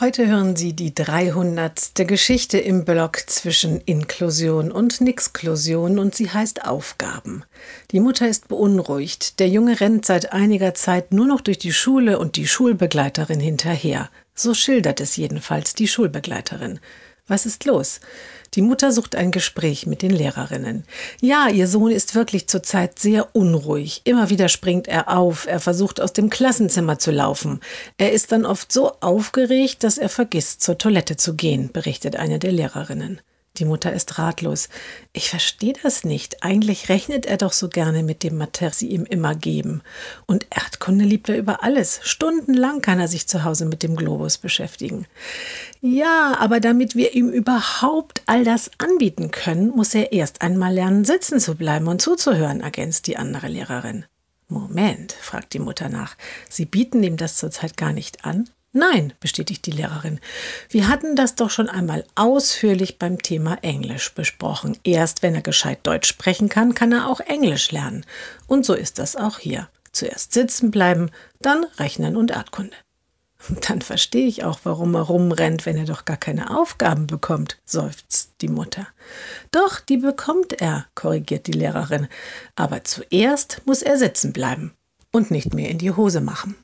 Heute hören Sie die 300. Geschichte im Block zwischen Inklusion und Nixklusion und sie heißt Aufgaben. Die Mutter ist beunruhigt. Der Junge rennt seit einiger Zeit nur noch durch die Schule und die Schulbegleiterin hinterher. So schildert es jedenfalls die Schulbegleiterin. Was ist los? Die Mutter sucht ein Gespräch mit den Lehrerinnen. Ja, ihr Sohn ist wirklich zurzeit sehr unruhig. Immer wieder springt er auf, er versucht aus dem Klassenzimmer zu laufen. Er ist dann oft so aufgeregt, dass er vergisst, zur Toilette zu gehen, berichtet eine der Lehrerinnen. Die Mutter ist ratlos. Ich verstehe das nicht. Eigentlich rechnet er doch so gerne mit dem Mater sie ihm immer geben. Und Erdkunde liebt er über alles. Stundenlang kann er sich zu Hause mit dem Globus beschäftigen. Ja, aber damit wir ihm überhaupt all das anbieten können, muss er erst einmal lernen, sitzen zu bleiben und zuzuhören, ergänzt die andere Lehrerin. Moment, fragt die Mutter nach. Sie bieten ihm das zurzeit gar nicht an? Nein, bestätigt die Lehrerin. Wir hatten das doch schon einmal ausführlich beim Thema Englisch besprochen. Erst wenn er gescheit Deutsch sprechen kann, kann er auch Englisch lernen. Und so ist das auch hier. Zuerst sitzen bleiben, dann Rechnen und Erdkunde. Dann verstehe ich auch, warum er rumrennt, wenn er doch gar keine Aufgaben bekommt, seufzt die Mutter. Doch, die bekommt er, korrigiert die Lehrerin. Aber zuerst muss er sitzen bleiben und nicht mehr in die Hose machen.